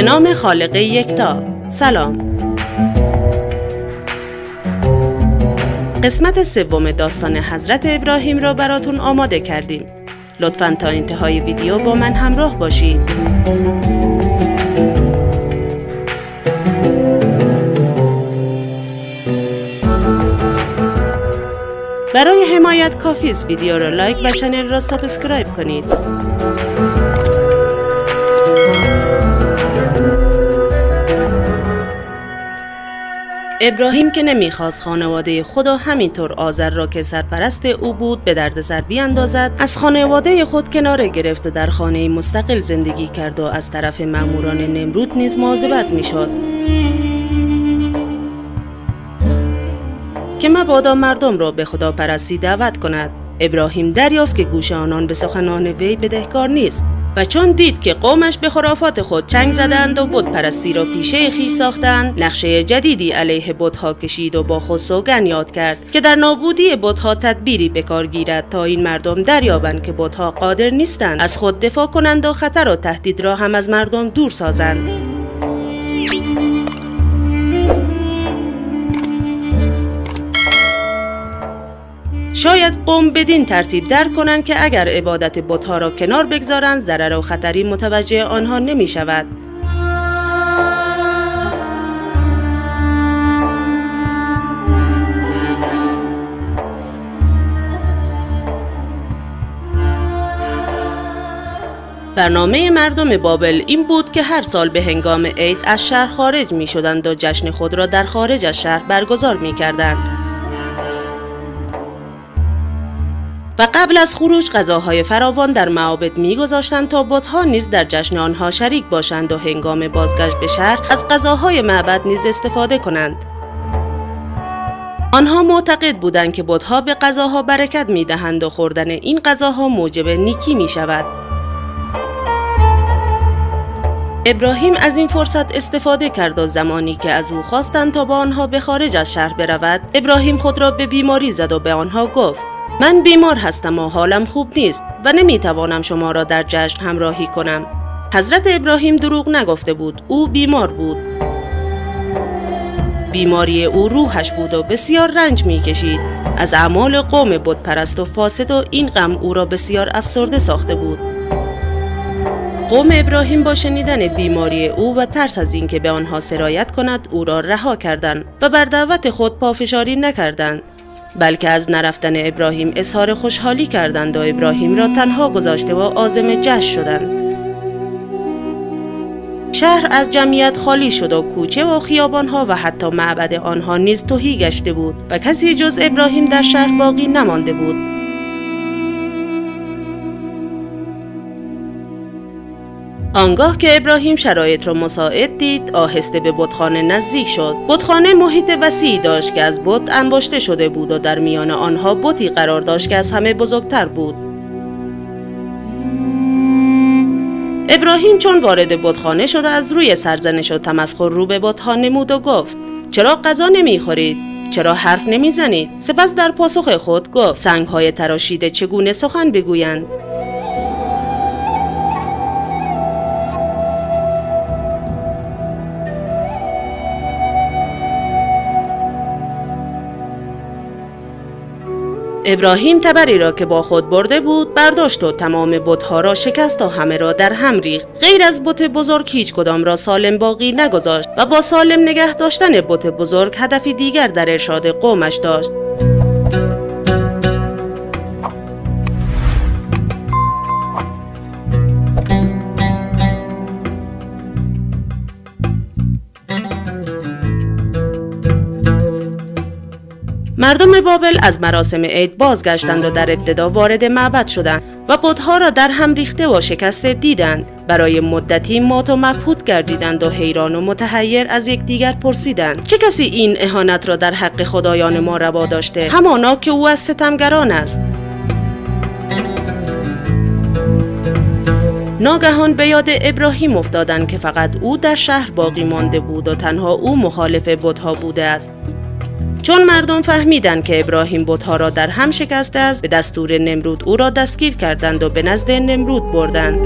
به نام خالق یکتا. سلام. قسمت سوم داستان حضرت ابراهیم را براتون آماده کردیم. لطفا تا انتهای ویدیو با من همراه باشید. برای حمایت کافیست ویدیو را like و channel را subscribe کنید. ابراهیم که نمی‌خواست خانواده خود و همینطور آذر را که سرپرست او بود به دردسر بیاندازد از خانواده خود کنار گرفت و در خانه مستقل زندگی کرد و از طرف ماموران نمرود نیز مواظبت می‌شد. که مبادا مردم را به خدا پرستی دعوت کند. ابراهیم دریافت که گوش آنان به سخنان وی بدهکار نیست. و چون دید که قومش به خرافات خود چنگ زدند و بت پرستی را پیشه خیش ساختند نقشه جدیدی علیه بتها کشید و با خود سوگن یاد کرد که در نابودی بتها تدبیری به کار گیرد تا این مردم دریابند که بتها قادر نیستند از خود دفاع کنند و خطر و تهدید را هم از مردم دور سازند. شاید قوم بدین ترتیب درک کنند که اگر عبادت بتها را کنار بگذارند ضرر و خطری متوجه آنها نمی شود. برنامه مردم بابل این بود که هر سال به هنگام عید از شهر خارج می شدند و جشن خود را در خارج از شهر برگزار می کردند. و قبل از خروج غذاهای فراوان در معابد میگذاشتند تا بتها نیز در جشن آنها شریک باشند و هنگام بازگشت به شهر از غذاهای معبد نیز استفاده کنند آنها معتقد بودند که بتها به غذاها برکت می‌دهند و خوردن این غذاها موجب نیکی می شود. ابراهیم از این فرصت استفاده کرد و زمانی که از او خواستند تا با آنها به خارج از شهر برود ابراهیم خود را به بیماری زد و به آنها گفت من بیمار هستم و حالم خوب نیست و نمی‌توانم شما را در جشن همراهی کنم. حضرت ابراهیم دروغ نگفته بود. او بیمار بود. بیماری او روحش بود و بسیار رنج می کشید. از اعمال قوم بود پرست و فاسد و این غم او را بسیار افسرده ساخته بود. قوم ابراهیم با شنیدن بیماری او و ترس از اینکه به آنها سرایت کند او را رها کردند و بر دعوت خود پافشاری نکردند بلکه از نرفتن ابراهیم اظهار خوشحالی کردند و ابراهیم را تنها گذاشته و آزم جشن شدند. شهر از جمعیت خالی شد و کوچه و خیابانها و حتی معبد آنها نیز توهی گشته بود و کسی جز ابراهیم در شهر باقی نمانده بود. آنگاه که ابراهیم شرایط را مساعد دید آهسته به بتخانه نزدیک شد. بتخانه محیط وسیعی داشت که از بت انباشته شده بود و در میان آنها بتی قرار داشت که از همه بزرگتر بود. ابراهیم چون وارد بتخانه شد از روی سرزنش و تمسخر رو به بتها نمود و گفت چرا غذا نمی‌خورید؟ چرا حرف نمی‌زنید؟ سپس در پاسخ خود گفت سنگ های تراشیده چگونه سخن بگویند؟ ابراهیم تبری را که با خود برده بود برداشت و تمام بتها را شکست و همه را در هم ریخت. غیر از بت بزرگ هیچ کدام را سالم باقی نگذاشت و با سالم نگه داشتن بت بزرگ هدفی دیگر در ارشاد قومش داشت. مردم بابل از مراسم عید بازگشتند و در ابتدا وارد معبد شدند و بتها را در هم ریخته و شکسته دیدند. برای مدتی مات و مبهوت گردیدند و حیران و متحیر از یکدیگر پرسیدند. چه کسی این اهانت را در حق خدایان ما روا داشته؟ همانا که او از ستمگران است. ناگهان به یاد ابراهیم افتادند که فقط او در شهر باقی مانده بود و تنها او مخالف بتها بوده است. چون مردم فهمیدند که ابراهیم بتها را در هم شکسته است به دستور نمرود او را دستگیر کردند و به نزد نمرود بردند.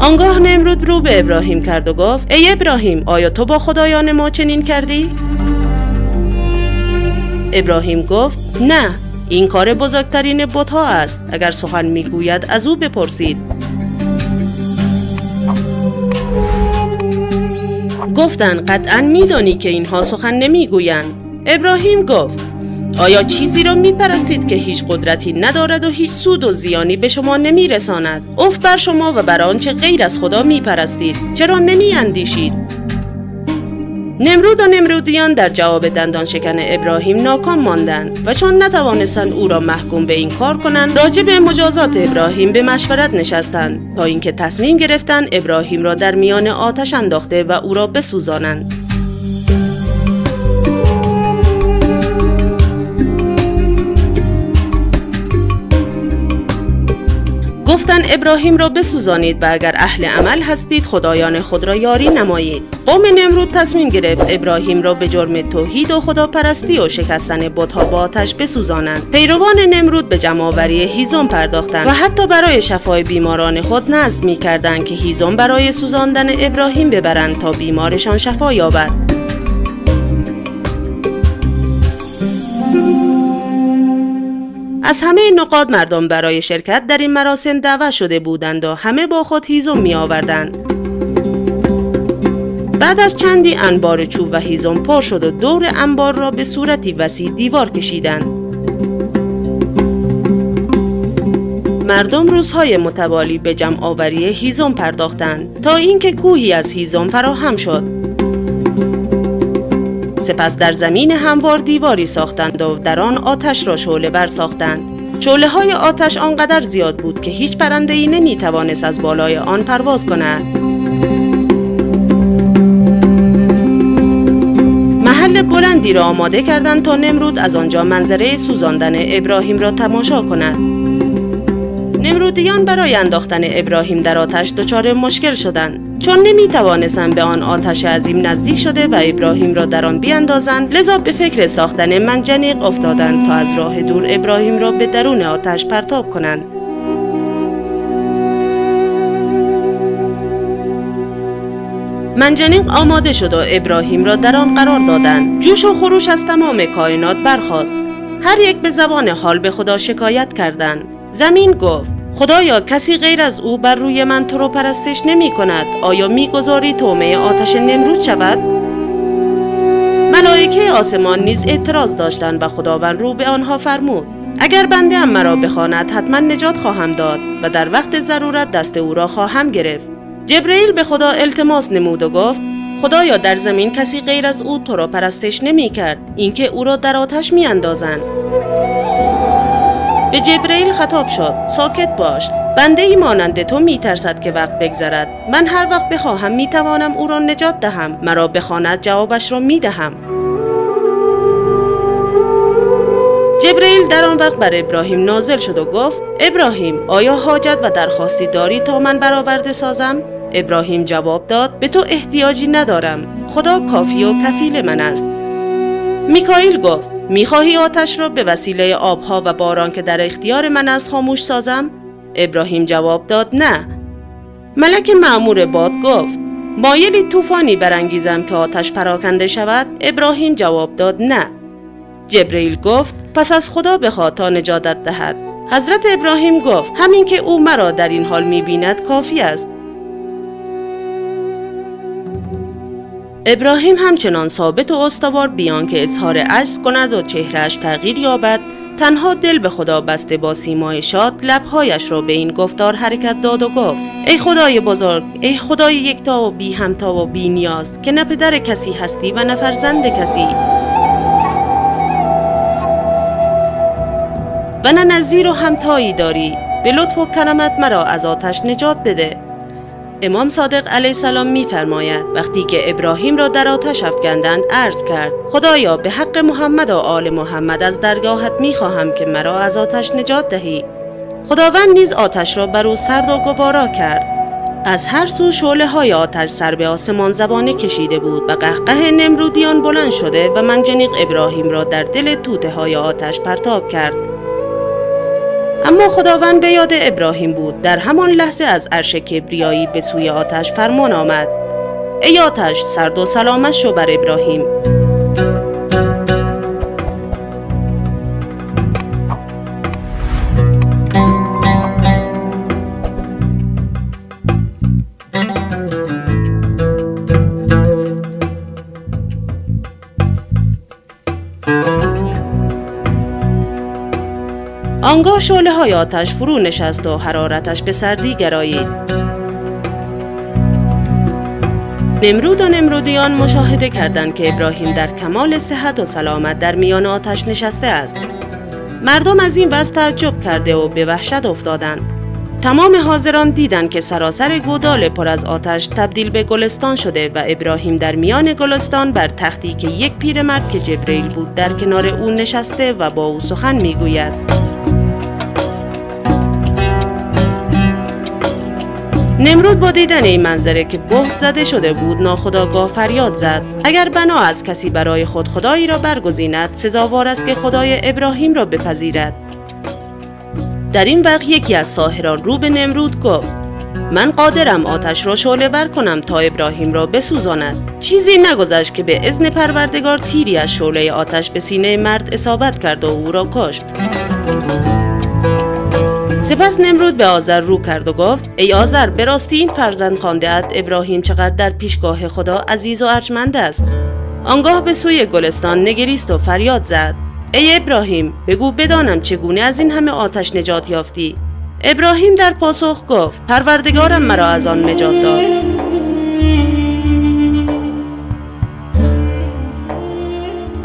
آنگاه نمرود رو به ابراهیم کرد و گفت ای ابراهیم آیا تو با خدایان ما چنین کردی؟ ابراهیم گفت نه این کار بزرگترین بتها است. اگر سخن می‌گوید از او بپرسید. گفتند قطعا میدانی که اینها سخن نمی‌گویند. ابراهیم گفت آیا چیزی را میپرستید که هیچ قدرتی ندارد و هیچ سود و زیانی به شما نمیرساند؟ اف بر شما و بر آنچه غیر از خدا میپرستید. چرا نمیاندیشید؟ نمرود و نمرودیان در جواب دندان شکن ابراهیم ناکام ماندند و چون نتوانستند او را محکوم به این کار کنند راجع به مجازات ابراهیم به مشورت نشستند. تا اینکه تصمیم گرفتند ابراهیم را در میان آتش انداخته و او را بسوزانند. گفتن ابراهیم را بسوزانید و اگر اهل عمل هستید خدایان خود را یاری نمایید. قوم نمرود تصمیم گرفت ابراهیم را به جرم توحید و خداپرستی و شکستن بتها با آتش بسوزانند. پیروان نمرود به جمعآوری هیزم پرداختند و حتی برای شفای بیماران خود نظم می‌کردند که هیزم برای سوزاندن ابراهیم ببرند تا بیمارشان شفا یابد. از همه نقاط مردم برای شرکت در این مراسم دعوت شده بودند و همه با خود هیزم می آوردند. بعد از چندی انبار چوب و هیزم پر شد و دور انبار را به صورتی وسیع دیوار کشیدند. مردم روزهای متوالی به جمع آوری هیزم پرداختند تا اینکه کوهی از هیزم فراهم شد. سپس در زمین هموار دیواری ساختند و در آن آتش را شعله بر ساختند. شعله های آتش آنقدر زیاد بود که هیچ پرنده ای نمی توانست از بالای آن پرواز کند. محل بلندی را آماده کردند تا نمرود از آنجا منظره سوزاندن ابراهیم را تماشا کند. نمرودیان برای انداختن ابراهیم در آتش دچار مشکل شدند. چون نمی توانستند به آن آتش عظیم نزدیک شده و ابراهیم را در آن بیاندازند لذا به فکر ساختن منجنیق افتادند تا از راه دور ابراهیم را به درون آتش پرتاب کنند. منجنیق آماده شد و ابراهیم را در آن قرار دادند. جوش و خروش از تمام کائنات برخاست. هر یک به زبان حال به خدا شکایت کردند. زمین گفت خدایا کسی غیر از او بر روی من تو رو پرستش نمی کند. آیا می‌گذاری تومه آتش نمرود شود؟ ملائکه آسمان نیز اعتراض داشتند و خداوند رو به آنها فرمود. اگر بنده ام مرا بخواند حتما نجات خواهم داد و در وقت ضرورت دست او را خواهم گرفت. جبرئیل به خدا التماس نمود و گفت خدایا در زمین کسی غیر از او تو را پرستش نمی کرد. اینکه او را در آتش می اندازند. به جبرئیل خطاب شد. ساکت باش. بنده ای مانند تو می ترسد که وقت بگذرد. من هر وقت بخواهم می توانم او را نجات دهم. مرا بخواند جوابش را می دهم جبرئیل در آن وقت بر ابراهیم نازل شد و گفت ابراهیم آیا حاجت و درخواستی داری تا من برآورده سازم؟ ابراهیم جواب داد به تو احتیاجی ندارم. خدا کافی و کفیل من است. میکائیل گفت می‌خواهی آتش را به وسیله آبها و باران که در اختیار من از خاموش سازم؟ ابراهیم جواب داد نه. ملک معمور باد گفت مایلی طوفانی برانگیزم که آتش پراکنده شود؟ ابراهیم جواب داد نه. جبریل گفت پس از خدا بخواد تا نجاتت دهد. حضرت ابراهیم گفت همین که او مرا در این حال می‌بیند کافی است. ابراهیم همچنان ثابت و استوار بیان که اظهار عجز کند و چهرهش تغییر یابد. تنها دل به خدا بسته با سیمای شاد لبهایش را به این گفتار حرکت داد و گفت ای خدای بزرگ ای خدای یکتا و بی همتا و بی نیاز که نه پدر کسی هستی و نه فرزند کسی. و نه نظیر و همتایی داری. به لطف و کرمت مرا از آتش نجات بده. امام صادق علیه السلام میفرماید وقتی که ابراهیم را در آتش افکندند عرض کرد خدایا به حق محمد و آل محمد از درگاهت می‌خواهم که مرا از آتش نجات دهی. خداوند نیز آتش را بر او سرد و گوارا کرد. از هر سو شعله های آتش سر به آسمان زبانه کشیده بود و قهقه نمرودیان بلند شده و منجنیق ابراهیم را در دل توته های آتش پرتاب کرد. اما خداوند به یاد ابراهیم بود. در همان لحظه از عرش کبریایی به سوی آتش فرمان آمد. ای آتش سرد و سلامت شو بر ابراهیم. آنگاه شعله های آتش فرو نشست و حرارتش به سردی گرایید. نمرود و نمرودیان مشاهده کردند که ابراهیم در کمال صحت و سلامت در میان آتش نشسته است. مردم از این وضع تعجب کرده و به وحشت افتادند. تمام حاضران دیدند که سراسر گودال پر از آتش تبدیل به گلستان شده و ابراهیم در میان گلستان بر تختی که یک پیرمرد که جبریل بود در کنار او نشسته و با او سخن می‌گوید. نمرود با دیدن این منظره که بهت زده شده بود ناخداگاه فریاد زد. اگر بنا از کسی برای خود خدایی را برگزیند سزاوار است که خدای ابراهیم را بپذیرد. در این وقت یکی از ساهران رو به نمرود گفت من قادرم آتش را شعله بر کنم تا ابراهیم را بسوزاند. چیزی نگذشت که به اذن پروردگار تیری از شعله آتش به سینه مرد اصابت کرد و او را کشت. سپس نمرود به آذر رو کرد و گفت ای آذر به راستی این فرزند خانده ابراهیم چقدر در پیشگاه خدا عزیز و ارجمند است. آنگاه به سوی گلستان نگریست و فریاد زد ای ابراهیم بگو بدانم چگونه از این همه آتش نجات یافتی. ابراهیم در پاسخ گفت پروردگارم مرا از آن نجات داد.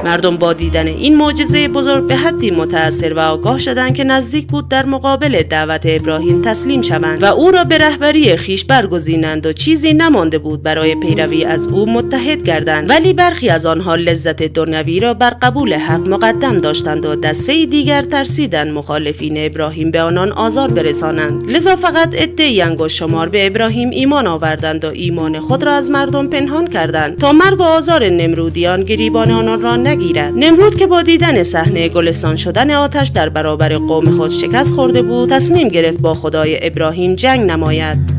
مردم با دیدن این معجزه بزرگ به حدی متأثر و آگاه شدند که نزدیک بود در مقابل دعوت ابراهیم تسلیم شوند و او را به رهبری خیش برگزینند و چیزی نمانده بود برای پیروی از او متحد گردند. ولی برخی از آنها لذت دنیوی را بر قبول حق مقدم داشتند و دسته دیگر ترسیدند مخالفین ابراهیم به آنان آزار برسانند. لذا فقط عدهای انگشت شمار به ابراهیم ایمان آوردند و ایمان خود را از مردم پنهان کردند تا مرگ و آزار نمرودیان گریبان آنان را نگیرد. نمرود که با دیدن صحنه گلستان شدن آتش در برابر قوم خود شکست خورده بود تصمیم گرفت با خدای ابراهیم جنگ نماید.